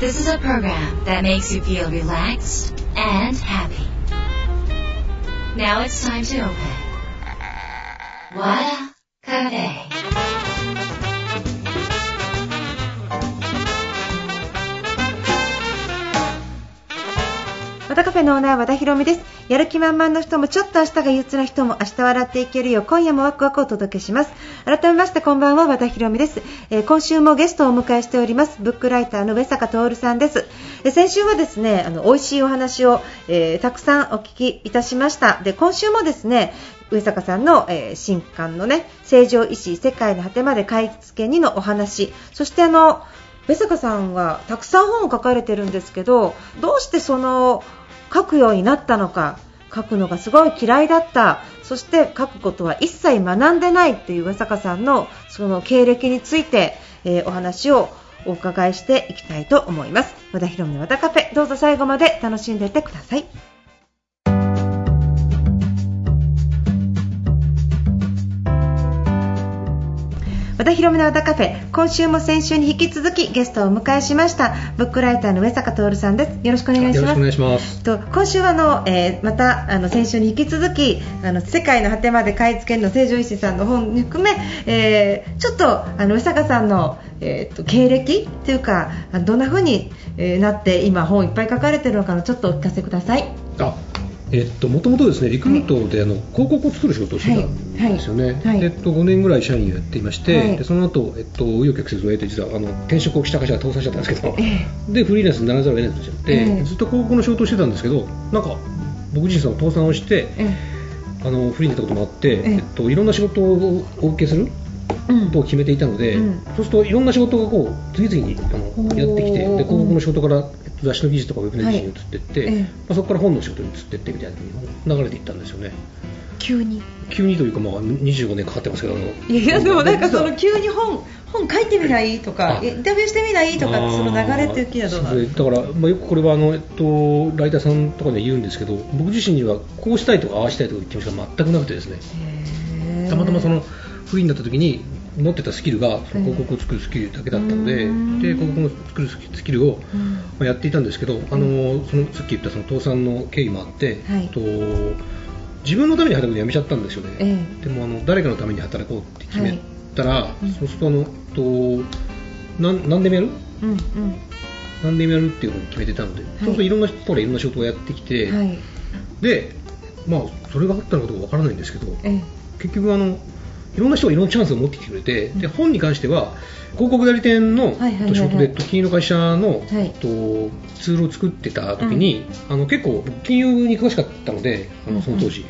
This is a program that makes you feel relaxed and happy. Now it's time to open. Wada Cafe. 和田カフェのオーナー和田博美です やる気満々の人もちょっと明日が憂鬱な人も明日笑っていけるよ。う今夜もワクワクお届けします。改めましてこんばんは和田博美です、えー今週もゲストをお迎えしておりますブックライターの上坂徹さんです。で先週はですねあの美味しいお話を、えーたくさんお聞きいたしました。で今週もですね上坂さんの、えー新刊のね成城石井世界の果てまで買い付けにのお話。そしてあの上坂さんはたくさん本を書かれてるんですけどどうしてその書くようになったのか書くのがすごい嫌いだった。そして書くことは一切学んでないっていう上坂さんのその経歴について、えーお話をお伺いしていきたいと思います。和田博美の和田カフェどうぞ最後まで楽しんでいってください。和田博美の和田カフェ今週も先週に引き続きゲストをお迎えしましたブックライターの上坂徹さんですよろしくお願いします。と今週はあの、えーまたあの先週に引き続きあの世界の果てまで買い付けるの成城石井さんの本に含め、えーちょっとあの上坂さんの、えーと経歴というかあどんな風に、えーなって今本いっぱい書かれてるのかのちょっとお聞かせください。あ、えっと元々ですねリクルートであの広告を作る仕事をしてたんですよね。はい。はい。えっと5年ぐらい社員をやっていまして、はい。でその後えっと紆余曲折を得て実はあの転職をした会社が倒産しちゃったんですけど、え でフリーランスにならざるを得ないんですよ。で、ええ。ずっと広告の仕事をしてたんですけど、なんか僕自身その倒産をしてえ。あのフリーになったこともあって、ええ。えっといろんな仕事をお受けする。うん。ことを決めていたので、うん。そうするといろんな仕事がこう次々にあのやってきてで広告の仕事から、えっと、雑誌の記事とかウェブの記事に移っていって、はいええ。まあ、そこから本の仕事に移っていってみたいな流れていったんですよね。急に。急にというか、まあ、25年かかってますけどいやでもなんかその急に本本書いてみない？とかあ。インタビューしてみない？とかその流れっていうのはだから、まあ、よくこれはあの、えっと、ライターさんとかで言うんですけど僕自身にはこうしたいとかああしたいとかいう気持ちが全くなくてですね。たまたまそのフリーになった時に持ってたスキルが広告を作るスキルだけだったので,、うん。で広告の作るスキルを、やっていたんですけど、あのそのさっき言ったその倒産の経緯もあって、と自分のために働くのやめちゃったんですよね、ええ。でもあの誰かのために働こうって決めたら、うん。そうするとあの、と、なん何でもやるうんうん。何でもやるっていうふうに決めてたので、そうするといろんな人からいろんな仕事をやってきて、はい。で、まあ、それがあったのかどうかわからないんですけど、え。結局あのいろんな人がいろんなチャンスを持ってきてくれて、で本に関しては広告代理店のはいはいはいはい。仕事で金融の会社の、とツールを作ってた時に、あの結構金融に詳しかったのであのその当時、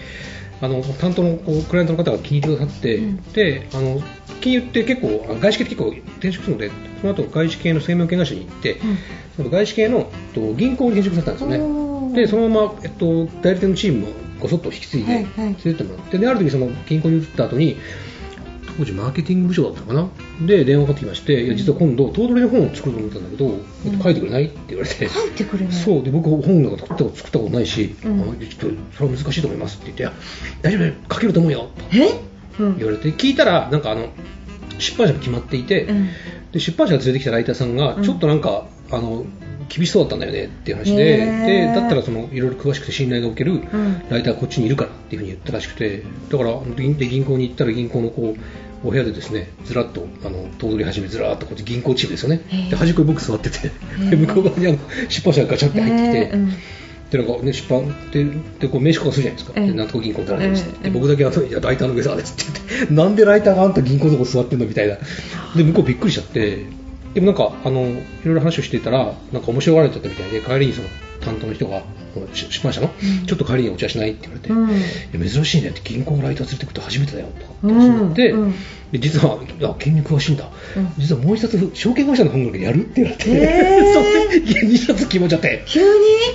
あの担当のこうクライアントの方が気に入ってくださって、うん。であの金融って結構外資系って結構転職するのでその後外資系の生命保険会社に行って、うん。その外資系の、と、銀行に転職させたんですよね。でそのまま、えっと、代理店のチームをごそっと引き継いで、はいはい。連れてってもらってである時その銀行に移った後に当時マーケティング部長だったのかな？で電話かかってきまして、いや実は今度頭取の本を作ると思ったんだけど、えっと書いてくれないって言われて、書いてくれない。そう。で僕本なんか作ったこと作ったことないし、うん。あのちょっとそれは難しいと思いますって言って大丈夫書けると思うよとえ？うん。言われて聞いたらなんかあの出版社が決まっていて、うん。で出版社が連れてきたライターさんがうん。ちょっとなんか、あの厳しそうだったんだよねっていう話ででだったらそのいろいろ詳しくて信頼がおけるん。ライターがこっちにいるからっていうふうに言ったらしくてだから銀で銀行に行ったら銀行のこうお部屋でですねずらっとあの頭取り始めずらっとこっち銀行チームですよね。で端っこに僕座ってて向こう側にあの出版社がガチャって入ってきて、でなんかね、出版ででこう名刺交換するじゃないですか、ええ。でなんとか銀行ってあるんでええで僕だけあのいやライターの上沢ですって言って、なんでライターがあんた銀行のとこ座ってんのみたいな、で向こうびっくりしちゃって、でもなんかあのいろいろ話をしていたら、なんか面白がられちゃったみたいで、帰りにその担当の人が、出出版社の、うん。ちょっと帰りにお茶しないって言われて、うん。珍しいねって、銀行のライター連れてくって初めてだよとかってうん。言って、うん。で実は、いや、県に詳しいんだ、うん。実はもう一冊、証券会社の本がやるって言われて、へー。それで2冊決まっちゃって。急に？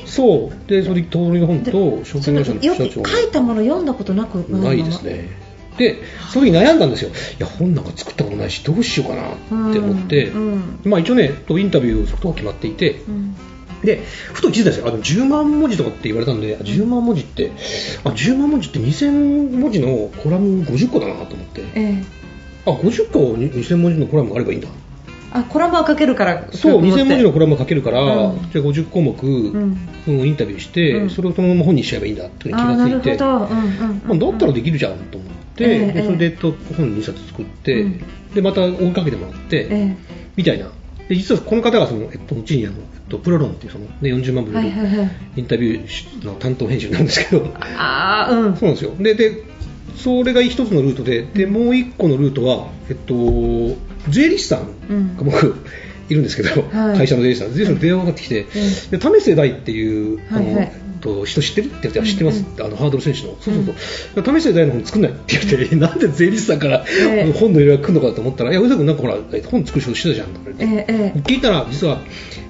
そう。で、それで、通りの本と、証券会社の社長書いたもの読んだことなくないですね。で、その時悩んだんですよ。いや、本なんか作ったことないし、どうしようかなって思って、うん。うん。まあ一応ね、とインタビューとは決まっていて、うんで、ふと気づいたんですよ。あの、10万文字とかって言われたんで、あ10万文字って、あ、10万文字って2000文字のコラム50個だなと思って、ええ。あ、50個2000文字のコラムがあればいいんだ。あコラムは書けるからそう2000文字のコラムを書けるから、うん。じゃあ50項目、ん。うんインタビューして、うん。それをそのまま本にしちゃえばいいんだって気がついて。なるほど、うんうんうん。まあだったらできるじゃんと思って、ええでそれでと本2冊作って、うん。でまた追いかけてもらって、え。みたいなで実はこの方がその、えっと、うちにあの、えっと、プロロンっていうその、ね、40万部のインタビューの担当編集なんですけど、ああうん。そうなんですよ。で、で、それが一つのルートで、で、もう一個のルートは、えっと、税理士さんが僕、いるんですけど、はい。会社の税理士さん、税理士さんの電話がかかってきて、で、為末大っていう、あの、はい。はいと人知ってるって言って、知ってます、うんあのハードル選手の、そうそうそう、為末大の本作んないって言って、なんで税理士さんから、ええ。本の依頼が来るのかと思ったら、いや、宇佐君なんかほら、本作る仕事してたじゃんとか言って、えええ聞いたら、実は、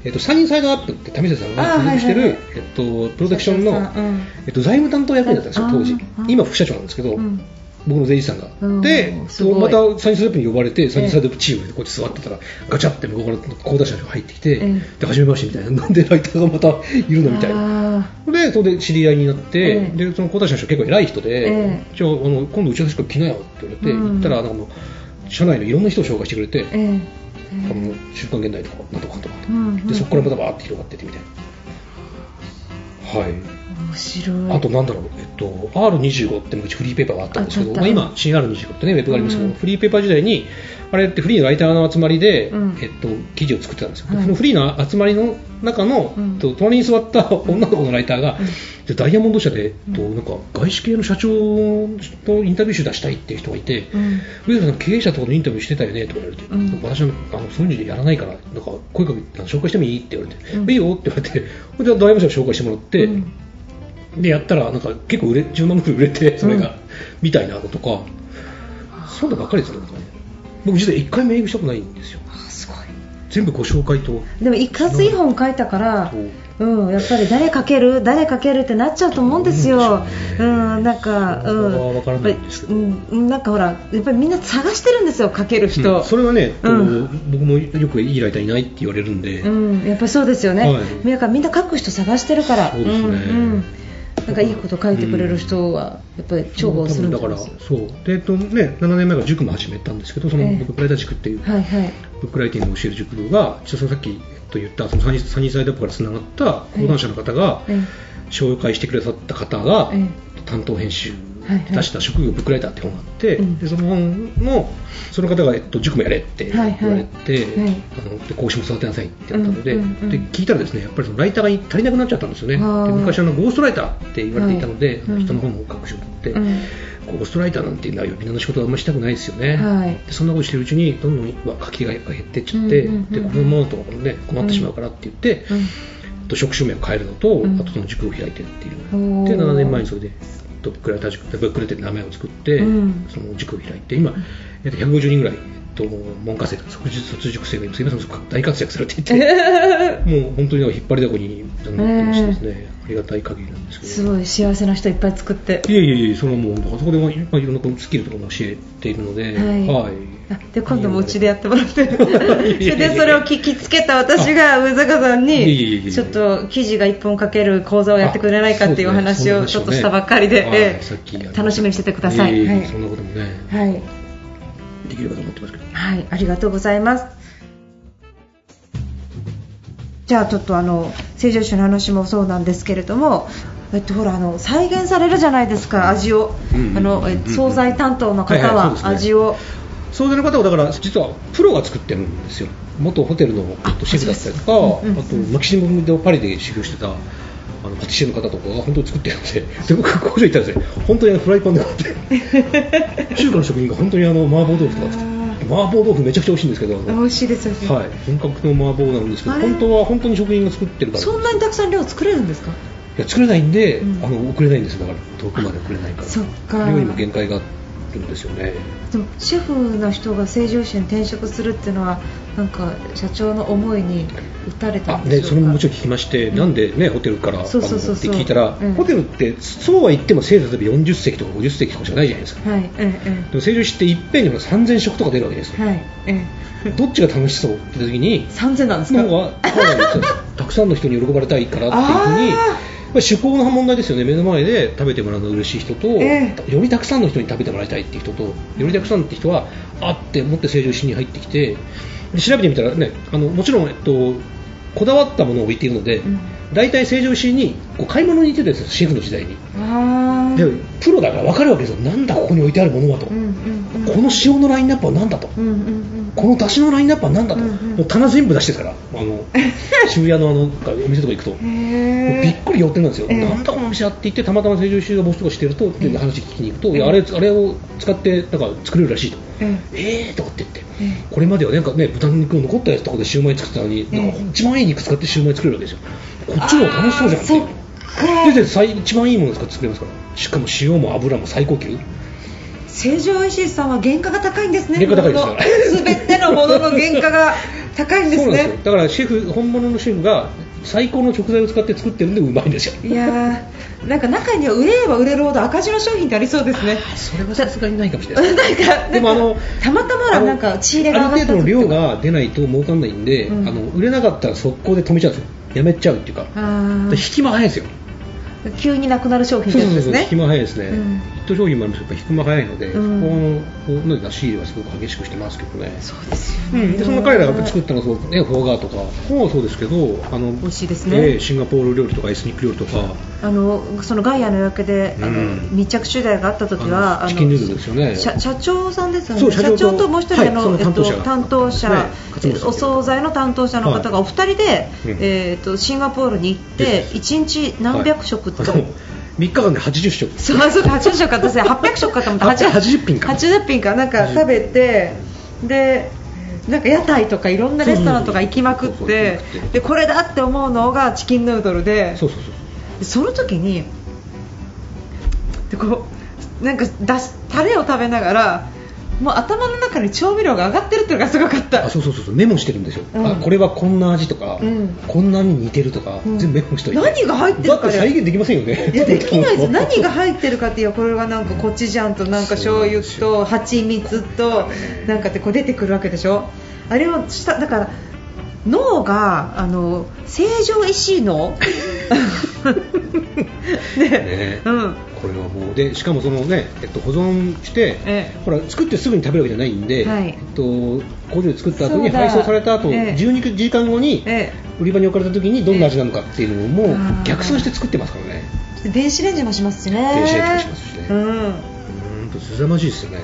えっと、サニーサイドアップって為末さんが所属してる、あはい。はいはいえっと、プロテクションの、うん。えっと、財務担当役員だったんですよ、当時。今、副社長なんですけど、うん僕の税理士さんが。うん。で、またサニーサイドアップに呼ばれて、サニーサイドアップチームでこうやって座ってたら、ガチャって向こうから講談社が入ってきて、えで、初めましてみたいな、な んでライターがまたいるのみたいな。あで、それで知り合いになって、ええ。で、その講談社の人結構偉い人で、ええ。じゃあ、あの、今度うちの人来なよって言われて、うん。行ったら、なんかもう、社内のいろんな人を紹介してくれて、ーえ。あの週刊現代とか、なんとかとか、うんで、そこからまたバーって広がってってみたいな。はい。え面白い。あとなんだろう、えっと、R25 って昔フリーペーパーがあったんですけど、まあ、今、新 R25 ってね、ウェブがありますけど、うんフリーペーパー時代に、あれってフリーのライターの集まりで、うん。えっと、記事を作ってたんですよ。ではい。そのフリーの集まりの中の、うん。えっと隣に座った女の子のライターが、うん。じゃあダイヤモンド社で、えっと、なんか外資系の社長とインタビュー集出したいっていう人がいて、うん。上田さん経営者とかのインタビューしてたよねとか言われて、うん私はあのそういうのやらないから、なんか声かけ紹介してもいいって言われて、うんいいよって言われて、それでダイヤモンド社を紹介してもらって、うんでやったらなんか結構売れ10万部くらい売れてそれが、うんみたいなのとかそんなばっかりですよね僕実は1回も営業したことないんですよあすごい全部ご紹介とでも一括いい本書いたからそううん、やっぱり誰書ける誰書けるってなっちゃうと思うんですよ。うん、なんか、うん、ないんでうん、なんかほら、やっぱりみんな探してるんですよ、書ける人。うんそれはね、こううん僕もよくいいライターいないって言われるんで、うん、やっぱりそうですよね。はいみんな書く人探してるから。そうですねんうんなんかいいこと書いてくれる人は、やっぱり重宝するんだからじゃないですそう。で、えっとね、7年前から塾も始めたんですけどそのえ。えブックライター塾っていう、はいはい。ブックライティングを教える塾がさっきえっと言ったそのサニーサニーサイドアップからつながった講談社の方がえ紹介してくださった方がえ。担当編集出した職業ブックライターって本があって、うん。でその本のその方が、えっと、塾もやれって言われて、はい。あので講師も育てなさいって言ったので,、で聞いたらですねやっぱりそのライターが足りなくなっちゃったんですよね。昔あのゴーストライターって言われていたので、人の本も書く仕事って、うん。ゴーストライターなんていうのは呼び名の仕事はあんまりしたくないですよね、はい。でそんなことしてるうちにどんどん書きが減ってっちゃって、でこのままとね困ってしまうからって言って、職種名を変えるのと、うん。あとその塾を開いてるっていう。で7年前にそれでトップクライタブックレって名前を作って、うん。その塾を開いて今、えっと、150人ぐらい、えっと、門下生卒卒塾生がすいません大活躍されていて もう本当に引っ張りだこになってましてですね、ありがたい限りなんですけど。すごい幸せな人いっぱい作って。いえいえいえ、それはもう、あそこでも、まあ、いろんなこのスキルとかも教えているので、はい。はい。あで今度もうちでやってもらって。それでそれを聞きつけた私が上坂さんにちょっと記事が1本書ける講座をやってくれないかっていうお話をちょっとしたばっかりで、はい。ええさっきあの楽しみにしててください。ええはい。そんなこともね、はいできればと思ってますけど。はい、ありがとうございます。じゃあちょっとあの成城石の話もそうなんですけれども、えっとほらあの再現されるじゃないですか味を、うんあの惣菜担当の方は味を、そうでの方はだから実はプロが作ってるんですよ。元ホテルのえっとシェフだったりとかあそうです。とマキシムでパリで修行してたあのパティシエの方とかが本当に作ってるのでで僕工場行ったらですね本当にフライパンでこうやって。中華の職人が本当にあの麻婆豆腐とか作って麻婆豆腐めちゃくちゃ美味しいんですけど。美味しいですよね、はい、本格の麻婆なんですけど本当は本当に職人が作ってるから。そんなにたくさん量作れるんですか？いや作れないんで、うん。あの送れないんですよ。だから遠くまで送れないから。量にも限界があるんですよね。でもシェフの人が成城石に転職するっていうのはなんか社長の思いに打たれたあんでしょうか？でそれももちろん聞きまして、うん。なんで、ね、ホテルからそうそうそうって聞いたら、うん。ホテルってそうは言ってもせいぜい例えば40席とか50席とかじゃないじゃないですか、はいええでも成城石っていっぺんにほら3000食とか出るわけですよ、ええはいええどっちが楽しそうって言った時に3000なんですか？なんかそうなんですよ。たくさんの人に喜ばれたいからっていうふうにあぱり趣向の問題ですよね。目の前で食べてもらうのが嬉しい人と、えよりたくさんの人に食べてもらいたいっていう人とよりたくさんって人はあって思って成城石井に入ってきてで調べてみたらねあのもちろん、えっと、こだわったものを置いているので、うん。大体成城石井にこう買い物に行ってたんですよシェフの時代に。あでプロだから分かるわけですよ。なんだここに置いてあるものはと、うんうんうん。この塩のラインナップは何だと、うんうんうんこの出汁のラインナップは何だと、うんうん。もう棚全部出してるから。あの 渋谷のあのお店とか行くと。びっくり寄ってるんですよ、ええ。なんだこの店はって言って、たまたま成城石井がボスとかしてると、で話聞きに行くと、いやあれあれを使ってなんか作れるらしいと、ええ。ーとかって言って、えこれまではなんか、ね、豚肉の残ったやつとかでシューマイ作ってたのに、ええ。なんか一番いい肉使ってシューマイ作れるわけですよ、こっちの方が楽しそうじゃんって。で一番いいもの使って作れますから、しかも塩も油も最高級、成城石井さんは原価が高いんですね。原価高いですよ。すべてのものの原価が高いんですね。だからシェフ本物のシェフが最高の食材を使って作ってるんでうまいんですよ。いやーなんか中には売れれば売れるほど赤字の商品ってありそうですね。それはさすがにないかもしれない。なんかでもあのたまたまなんか仕入れがある上がった程度の量がが出ないと儲かんないんで、うんあの売れなかったら速攻で止めちゃうんですよやめちゃうっていうか。引きも早いんですよ。ー急になくなる商品ですね。そうそう引きも早いですね、うん。ヒット商品もありますけど引きも早いので、うん。そこのこうなんか仕入れはすごく激しくしてますけどね。そうですよね、うん、でその彼らが作ったのはそう、ね、フォーガーとか。フォーもそうですけどあの美味しいですね。ええシンガポール料理とかエスニック料理とか。あのそのガイアの夜明けで、あのうん。密着取材があった時はチキンヌードルですよね。社社長さんですよね。社長とともう一人あの、担当者。がえっと、担当者、お惣菜の担当者の方がお二人で、うんえっとシンガポールに行ってで一日何百食って、あの3日間で80食。そうそう80食買ったですね800食買ったもん。8 80品か。80品か。なんか食べてでなんか屋台とかいろんなレストランとか行きまくってでこれだって思うのがチキンヌードルで。そうそうそう。でその時にでこうなんかだしタレを食べながらもう頭の中に調味料が上がってるっていうのがすごかった。あそうそうそうそう。メモしてるんですよ、うん。あこれはこんな味とか、うん。こんなに似てるとか、うん。全部メモして。何が入ってるかだって再現できませんよね。いやできないです。何が入ってるかっていうこれはなんかコチュジャンとなんか醤油と蜂蜜となんかってこう出てくるわけでしょ？あれをしただから脳があの成城石井のね。ね。うんこれはもうでしかもそのね、えっと、保存して、ええ。ほら作ってすぐに食べるわけじゃないんで、はい。えっと、工場で作った後に配送された後、ええ。12時間後にえ売り場に置かれた時にどんな味なのかっていうのをも逆算して作ってますからね。え電子レンジもしますしね。電子レンジもしますしね。うん。うーんと凄まじいですよね。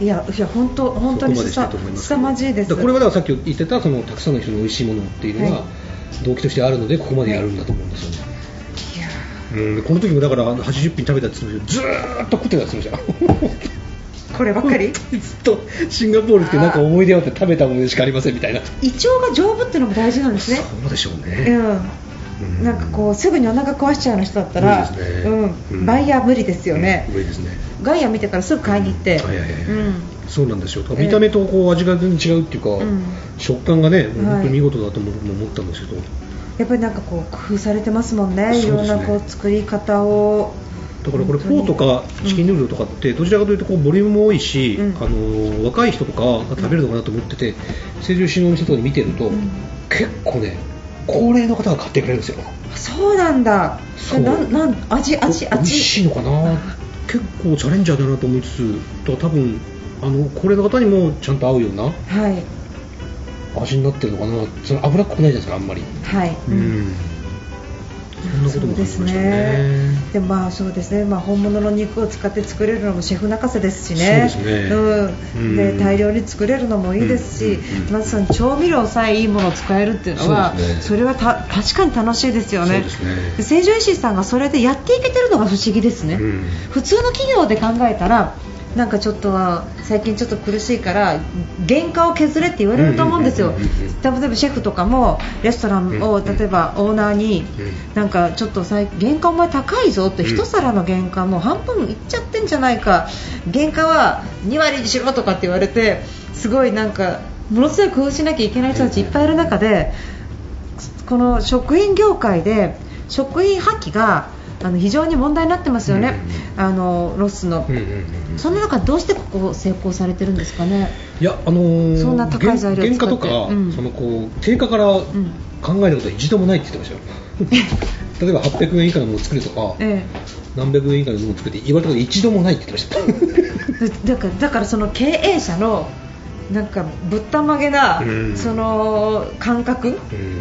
いやいや本当本当にそこまでしてさまじいです。だからこれはだからさっき言ってたそのたくさんの人の美味しいものっていうのが、はい。動機としてあるのでここまでやるんだと思うんですよね、いやうん、でこの時もだからあの80品食べたって言ってずーっと食ってたって言ってましたこればっかり？ずっとシンガポールってなんか思い出あって食べたものしかありませんみたいな。胃腸が丈夫っていうのも大事なんですね。そうでしょううね、ん。なんかこうすぐにお腹壊しちゃうような人だったら、ね。うん。うん。バイヤー無理ですよね、うん。上ですね。ガイア見てからすぐ買いに行って、はいはいはいうん。そうなんですよ。ええ。見た目とこう味が全然違うっていうか、ん。食感がね本当に見事だと思,、思ったんですけどやっぱりなんかこう工夫されてますもんね。ね。いろんなこう作り方を。だからこれフォーとかチキンヌードルとかってどちらかというとこうボリュームも多いし、うん。あの若い人とかが食べるのかなと思ってて成城石井のお店とかで見てると、うん。結構ね高齢の方が買ってくれるんですよ。あそうなんだ。そう。なんなん味味美味味しいのかな？結構チャレンジャーだなと思いつつ多分あの高齢の方にもちゃんと合うようなはい味になってるのかな？その脂っこくないじゃないですかあんまり。はい、うん、そんなことも感じましたね。でもまあそうですね、まあ、本物の肉を使って作れるのもシェフ泣かせですしね。そうですね。うん。うん。で大量に作れるのもいいですし、うん。うん。うん。まずその調味料さえいいものを使えるっていうのはそね。れはた確かに楽しいですよね。そうですね。で成城石井さんがそれでやっていけてるのが不思議ですね、うん。普通の企業で考えたらなんかちょっとは最近ちょっと苦しいから原価を削れって言われると思うんですよ。例えばシェフとかもレストランを例えばオーナーにうん。なんかちょっと最原価お前高いぞってうん一皿の原価もう半分いっちゃってんじゃないか。原価は2割にしろとかって言われてすごいなんかものすごい工夫しなきゃいけない人たちいっぱいいる中でこの食品業界で食品破棄があの非常に問題になってますよね、あのロスの、うんうんうんうん。その中どうしてここ成功されてるんですかね。いやあのーそんな高い材料原価とか、うん。そのこう定価から考えることは一度もないって言ってましたよ。例えば800円以下のものを作るとか、え何百円以下のものを作って言われたこと一度もないって言ってました。え だからだからその経営者のなんかぶったまげな、うん。その感覚っ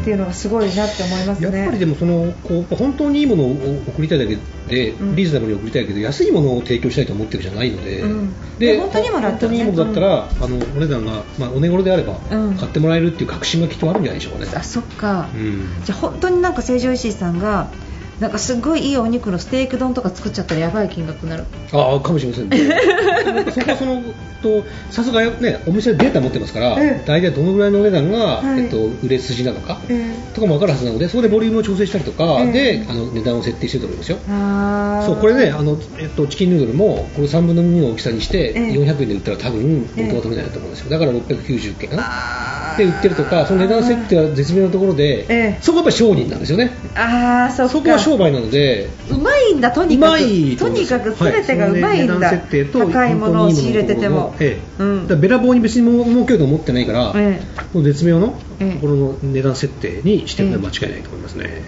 ていうのがすごいなって思いますね。やっぱりでもそのこう本当にいいものを送りたいだけで、うん。リーズナブルに送りたいけど安いものを提供したいと思ってるじゃないので、うん。でで本当にいいものだったらね。本当にいいものだったら、あのお値段が、まあ、お値頃であれば、うん。買ってもらえるっていう確信がきっとあるんじゃないでしょうかね。あそっか、うん。じゃあ本当になんか成城石井さんがなんかすごいいいお肉のステーキ丼とか作っちゃったらやばい金額になる。ああかもしれません。ね。そこはそのとさすがねお店でデータ持ってますから、ええ。大体どのぐらいのお値段が、はい。えっと売れ筋なのか、えとかも分かるはずなのでそこでボリュームを調整したりとかええ。で、あの値段を設定してると思いますよ。そうこれねあの、えっと、チキンヌードルもこれ3分の2の大きさにしてええ。400円で売ったら多分ええ元は取れないと思うんですよ。だから690円かなあーで売ってるとかその値段設定は絶妙なところで、ええ。そこはやっぱり商人なんですよね。あーそそこは商売なので。うまいんだとにかく。とにかく全てがうまいんだ、はいその値段設定と高いものを仕入れてても、ええうん。べらぼうに別にも儲けようと思ってないから、えもう絶妙のええところの値段設定にしてるのはえ間違いないと思いますね、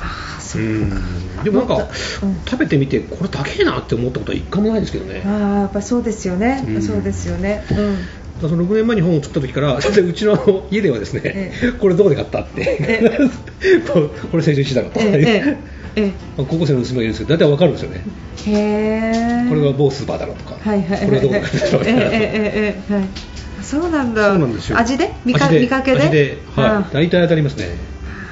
あーそっうんでもなんか、うん。食べてみてこれ高えなって思ったことは一回もないですけどね。あーやっぱそうですよね、うん。そうですよね、うん、その6年前に本を作った時から、うちの家ではですね、えこれどこで買ったって、えこれ成長してた。のとか、ええ高校生の娘がいるんですけど、大体わかるんですよね、これは某スーパーだろうとか、はいはいはい。これはどこで買ったのええええええはい。そうなんだ。そうなんですよ。味で？見か味見かけで？味で、はい。あ、大体当たりますね、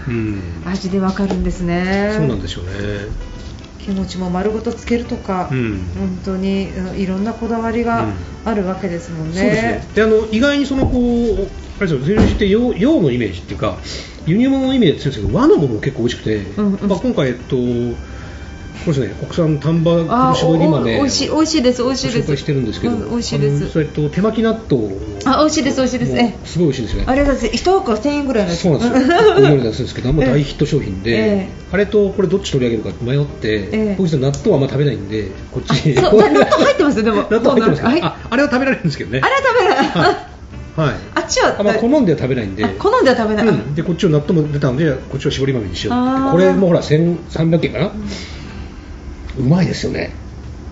うん、味でわかるんですね。そうなんですよね。気持ちも丸ごとつけるとか、うん本当にうんいろんなこだわりがあるわけですもんね。そうですね。であの意外にそのこうあれですよ、って洋洋のイメージっていうか輸入物のイメージですけど和のものも結構美味しくて、うんうんまあ今回えっとこれですね国産丹波絞りお豆お美味しい美味しいです美味しいです。ご紹介してるんですけど、うん美味しいですそれと手巻き納豆あ美味しいです美味しいですもえすごい美味しいですよね。あれだって一袋1000円ぐらいのそうなんですよ。お料理出すんですけど、あんま大ヒット商品で、ええあれとこれどっち取り上げるか迷って、ええ僕納豆はあんま食べないんで、こっちに。そうな納豆入ってます？よでも納豆入ってますああれは食べられるんですけどね。あれは食べない。はい。はい。あっちはあまあ、好んでは食べないんで、あ好んでは食べない。うん、でこっちは納豆も出たのでこっちは絞り豆にしようこれもほら1300円かな、うまいですよね。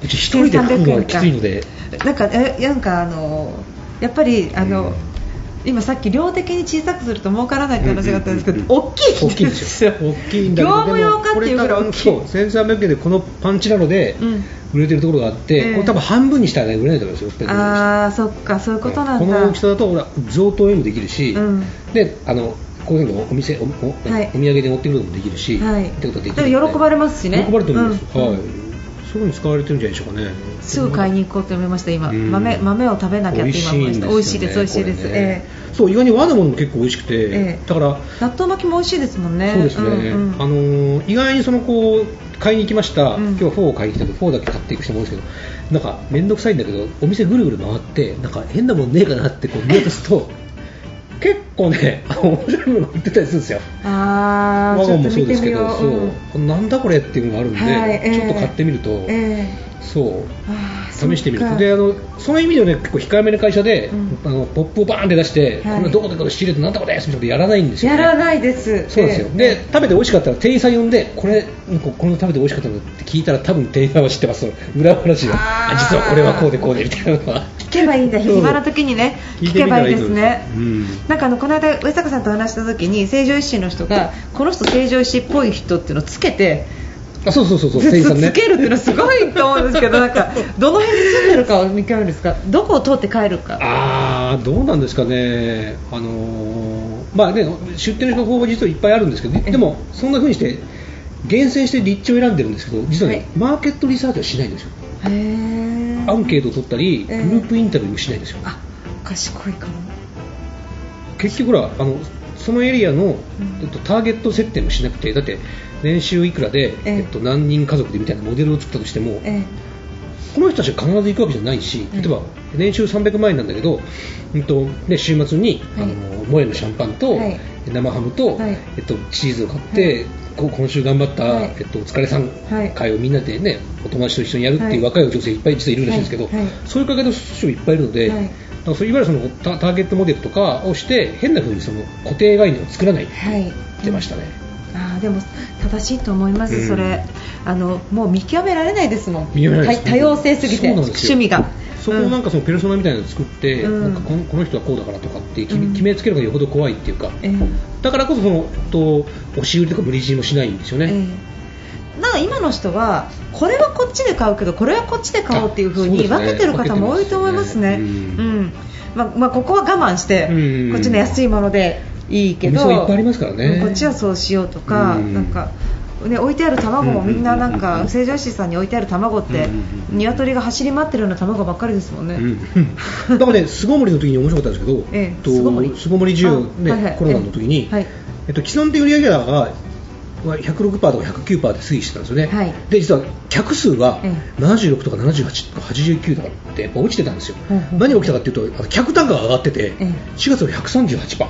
うち一人で食うのはきついので。なんかえなんかあのやっぱりあの、うん。今さっき量的に小さくすると儲からないって話があったんですけど、うんうんうん。大きい大きいんですよ。大きいんだけど業務用かっていうぐらい大きい。そう1300円でこのパンチなのでうん。売れてるところがあって、ええ。これ多分半分にしたらね売れないと思いますよ。ああそっかそういうことなんだ、この大きさだとほら贈答にもできるし、うん。であのこういうのお店おお,、はい。お土産で持ってくることもできるし、はい。ってことができる喜ばれますしね。喜ばれると思います、うん。はい。そういうふうに使われてるんじゃないでしょうかね。すぐ買いに行こうと思いました。今、うん。豆豆を食べなきゃって今思いました。美美味しいです。す美味しいです、よね。えそう意外に和のものも結構美味しくて、ええ。だからえ納豆巻きも美味しいですもんね。そうですね、んうん。あのー意外にそのこう買いに行きました、ん。今日はフォーを買いに来たけどフォーだけ買っていく人も多いですけどなんか面倒くさいんだけどお店ぐるぐる回ってなんか変なもんねえかなってこう見落とすと結構ね 面白いもの売ってたりするんですよ。ああワゴンもそうですけどそう。なんだこれっていうのがあるんで、はいええ。ちょっと買ってみると、えそう。試してみると。であのその意味ではね結構控えめな会社で、うん。あのポップをバーンって出して、はい。これどこでこれ仕入れてなんだこれみたいなことやらないんですよ、ね、やらないです。そうなんですよ、えで食べて美味しかったら店員さん呼んでこれこの食べて美味しかったのって聞いたら多分店員さんは知ってます。裏話が。実はこれはこうでこうでみたいなのは。聞けばいいんだ暇な時にね聞けばいいですね。うん。なんかあのこの間上坂さんと話した時に成城石井の人がこの人成城石井っぽい人っていうのをつけてあそうそうそうそうつ店員さんね。つけるっていうのはすごいと思うんですけどなんかどの辺に住んでるかを見極めるんですか？どこを通って帰るか。あーどうなんですかね、あのーまあね、出店の方法実はいっぱいあるんですけど、え。でもそんな風にして厳選して立地を選んでるんですけど実はね、はい。マーケットリサーチはしないんですよアンケートを取ったり、ええ。グループインタビューもしないんですよ。あ賢いかも。結局ほらあのそのエリアの、えっと、ターゲット設定もしなくてだって年収いくらで、ええ。えっと、何人家族でみたいなモデルを作ったとしても、えこの人たちが必ず行くわけじゃないしええ例えば年収300万円なんだけど、うんとね、週末に、はい。あのモエのシャンパンと、はい生ハムと、はい。えっと、チーズを買って、はい。こ今週頑張った、はい。えっと、お疲れさんはい。会をみんなで、ね、お友達と一緒にやるっていうはい。若い女性いっぱい実はいるらしいんですけど、そういうかけの人もいっぱいいるので、はい。そういわゆるそのタターゲットモデルとかをして変な風にその固定概念を作らないってはい。言ってましたね。あーでも正しいと思います、うん。それ。あのもう見極められないですもん。見極められない多多様性すぎて趣味がそこをなんかそのペルソナみたいなのを作って、うん。なんかこのこの人はこうだからとかって決め,、うん。決めつけるのがよほど怖いっていうか、ええ。だからこそそのと押し売りとか無理強いもしないんですよね、ええ。なんか今の人はこれはこっちで買うけどこれはこっちで買おうっていう風に分けてる方も多いと思いますね。うん。まあまあ、ここは我慢して、うん。こっちの安いものでいいけどいっぱいありますからね。うんこっちはそうしようとか、うん。なんかね、置いてある卵もみんななんか成城石井さんに置いてある卵って、鶏が走り回ってるような卵ばっかりですもんね。うん、だからね、巣ごもりの時に面白かったんですけど、ええと巣ごもり。巣ごもり需要、ねあはいはい。コロナの時に、はいえっと、既存的売上高がは106%とか109%で推移してたんですよね、はい。で実は客数がえ76とか78とか89とかってやっぱ落ちてたんですよ、ほうほう何が起きたかっていうと、客単価が上がってて、ええ。4月は138%、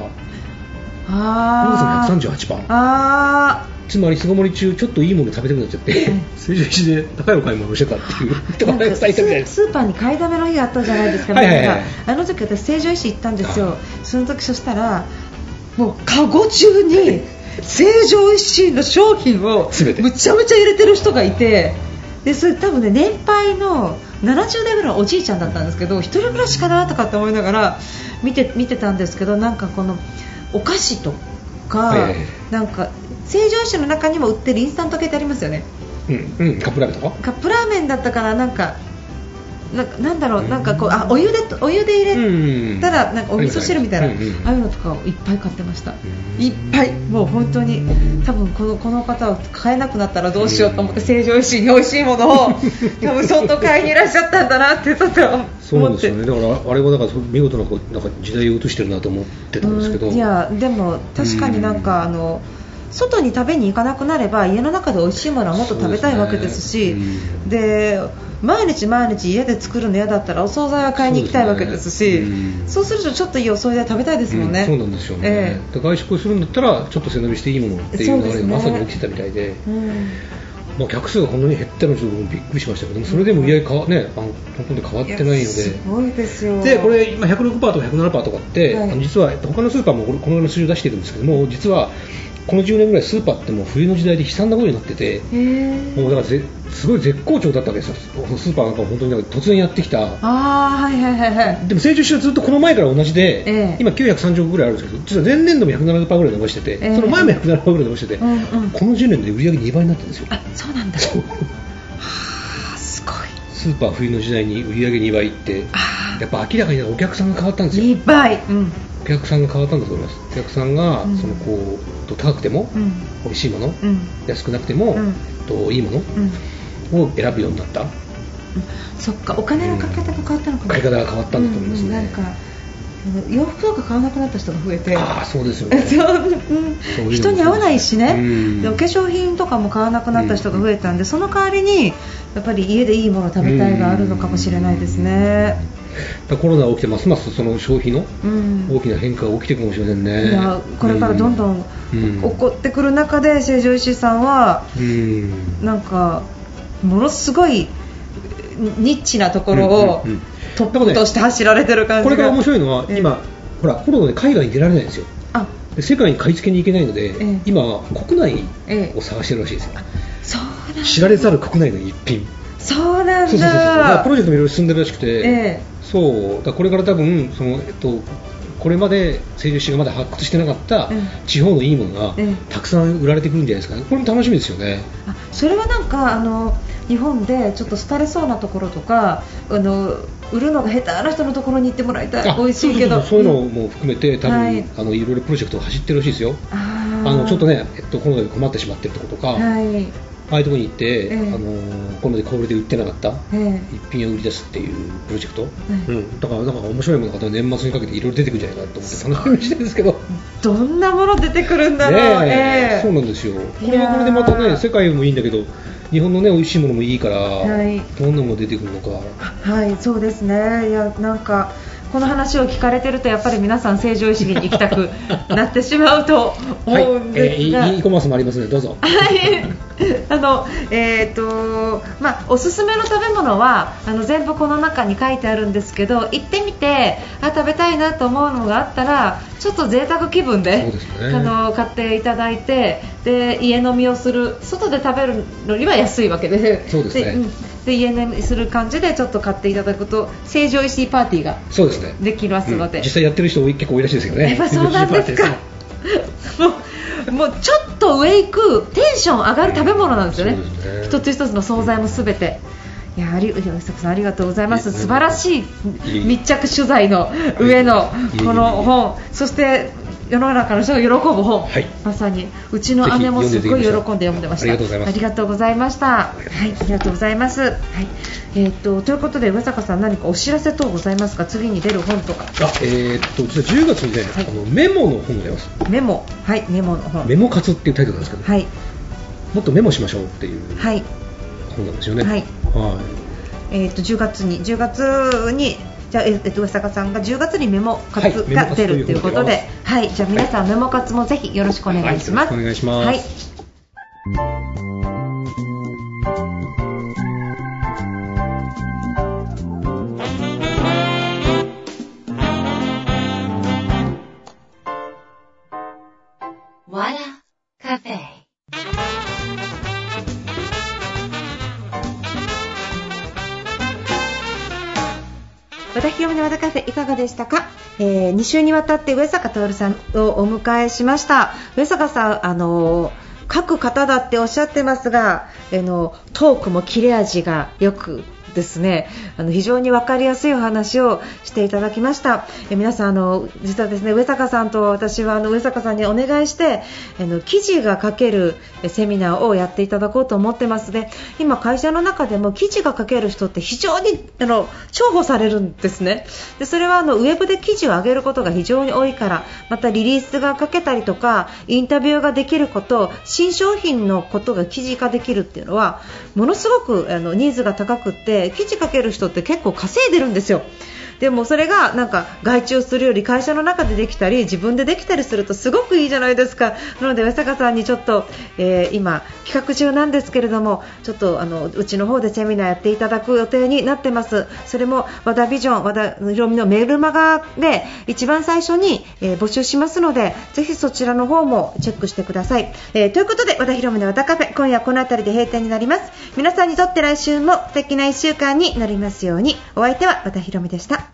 あ5ー月も138%。あつまり巣ごもり中、ちょっといいもの食べたくなっちゃってうん、成城石井で高いお買い物をしてたっていう。か。スーパーに買いだめの日があったじゃないですか、あの時私、成城石井行ったんですよ、その時そしたら、もうカゴ中に成城石井の商品をむちゃむちゃ入れてる人がいて、でそれ多分ね年配の70代ぐらいのおじいちゃんだったんですけど、一人暮らしかなとかって思いながら見て見てたんですけど、なんかこのお菓子とか、はいはいはいなんか成城石井の中にも売ってるインスタント系ってありますよね。うん、うん、カップラーメンとか？カップラーメンだったかななんかなんかなんだろうなんかこうあお湯でお湯で入れたらなんかお味噌汁みたいな、うんうんああいうのとかをいっぱい買ってました、ん。いっぱい。もう本当に多分このこの方を買えなくなったらどうしようと思って成城石井に美味しいものを 多分相当買いにいらっしゃったんだなってちょっと思って。そうなんですよね、だからあれはだから見事なこうなんか時代を映してるなと思ってたんですけど、うん。いやでも確かになんか、あの外に食べに行かなくなれば家の中で美味しいものはもっと食べたいわけですしですね。で毎日毎日家で作るの嫌だったらお惣菜は買いに行きたいわけですしそう,、するとちょっといいお惣菜食べたいですもんね、うんそうなんですよね、えで外食をするんだったらちょっと背伸びしていいものっていう流れがまさに起きてたみたいで。まあ、客数がこんなに減ったのにちょっとびっくりしましたけどもそれでも売り上げかわ、ね、あのほとんど変わってないのやすでごいですよ。でこれ今106%とか107%とかって、はい。あの実は他のスーパーもこのこのぐらいの数字を出してるんですけども実はこの10年ぐらいスーパーってもう冬の時代で悲惨なことになっててもうだからぜすごい絶好調だったわけですよ。スーパーなんか本当になんか突然やってきた。ああはいはいはいはい。でも成長してはずっとこの前から同じで、ええ。今930億ぐらいあるんですけど実は前年度も170%ぐらい伸ばしてて、ええ。その前も170%ぐらい伸ばしてて、うんうん。この10年で売り上げ2倍になってるんですよ。あそうなんだ。そう。あすごい。スーパー冬の時代に売り上げ2倍ってあやっぱ明らかにお客さんが変わったんですよ。2倍。うんお客さんが変わったんだと思います。お客さんが、うん。そのこうと高くても、うん。美味しいもの、うん。安くなくても、うん。といいものうん。を選ぶようになった。そっかお金のかけ方が変わったのかな。買い方が変わったんだと思いますね、うん。うんなんかあの洋服とか買わなくなった人が増えて。ああそうですよ ね。人に合わないしね、うん。でお化粧品とかも買わなくなった人が増えたんで、その代わりにやっぱり家でいいものを食べたいがあるのかもしれないですね。コロナが起きてます。ますその消費のうん。大きな変化が起きていくかもしれませんね、いやこれからどんどんうん。起こってくる中で成城石井さんはうん。なんかものすごいニッチなところをうんうんうん。トップとして走られてる感じが。これから面白いのは、ええ。今ほらコロナで海外に出られないんですよ。世界に買い付けに行けないので、ええ。今国内ええを探してるらしいですよ、そうなんだ。知られざる国内の一品。そうなんだ。プロジェクトもいろいろ進んでるらしくて、ええそうだからこれから多分その、えっと、これまで成城石井がまだ発掘してなかったえ地方のいいものがええたくさん売られてくるんじゃないですかね。これも楽しみですよね。あそれはなんかあの日本でちょっと廃れそうなところとかあの売るのが下手な人のところに行ってもらいたい。あ美味しいけど。そうそうそうそういうのも含めて多分、はい。い、あのいろいろプロジェクトが走ってるらしいですよ。あのちょっとね、えっと、コロナで困ってしまってるところとか、はいああいうところに行って、ええ。あのコロナで小売りで売ってなかったえ一品を売り出すっていうプロジェクト、えうん、だからなんか面白いものが年末にかけていろいろ出てくるんじゃないかなと思って楽しみにしてるんですけど。えどんなもの出てくるんだろう、ねえ。ええ。そうなんですよ、これはこれでまたね、世界もいいんだけど、日本のね美味しいものもいいから、はい。どんなもの出てくるのか、はいそうですね。いやなんかこの話を聞かれてるとやっぱり皆さん成城石井に行きたくなってしまうとはい思うんえですが、ー、e コマースもありますので、どうぞ。はい あのえーとまあ、おすすめの食べ物はあの全部この中に書いてあるんですけど行ってみてあ食べたいなと思うのがあったらちょっと贅沢気分でそうですね。あの買っていただいてで家飲みをする外で食べるのには安いわけで。そうですね。ん。で家飲みする感じでちょっと買っていただくと成城石井パーティーがそうですね。できますので、うん。実際やってる人結構多いらしいですよね。やっぱそうなんですか。もうもうちょっと上行くテンション上がる食べ物なんですよね。ね。一つ一つの惣菜もすべて。いやあり吉作さんありがとうございます。素晴らしい密着取材の上のこの本。そして世の中の人が喜ぶ本、はい。まさにうちの姉もすごい喜んで読んでました。ありがとうございました。はい。ありがとうございます。はい。えーっとということで上坂さん何かお知らせ等ございますか？次に出る本とか。あ、えーっと、実は10月にね、はい。あのメモの本が出ます。メモ。はいメモの本。メモ活っていうタイトルなんですけど、はい。もっとメモしましょうっていうはい。本なんですよね。はい。はえー、と10月に10月にじゃあ、えー、と上坂さんが10月にメモ活が出るということで、とはい、じゃあ皆さん、メモ活もぜひよろしくお願いします。はいよろしくお願いしますはいがでしたか、え2週にわたって上坂徹さんをお迎えしました。上坂さんあの書く方だっておっしゃってますがあのトークも切れ味がよくですねあの非常に分かりやすいお話をしていただきました。え皆さんあの実はですね上坂さんと私はあの上坂さんにお願いしてあの記事が書けるセミナーをやっていただこうと思ってます。で今会社の中でも記事が書ける人って非常にあの重宝されるんですね。でそれはあのウェブで記事を上げることが非常に多いからまたリリースが書けたりとかインタビューができること新商品のことが記事化できるっていうのはものすごくあのニーズが高くて記事書ける人って結構稼いでるんですよ。でもそれがなんか外注するより会社の中でできたり自分でできたりするとすごくいいじゃないですか。なので上坂さんにちょっと、えー今企画中なんですけれどもちょっとあのうちの方でセミナーやっていただく予定になってます。それも和田ビジョン和田ひろみのメールマガで一番最初に、えー募集しますのでぜひそちらの方もチェックしてください、えーということで和田ひろみの和田カフェ今夜この辺りで閉店になります。皆さんにとって来週も素敵な1週間になりますように。お相手は和田ひろみでした。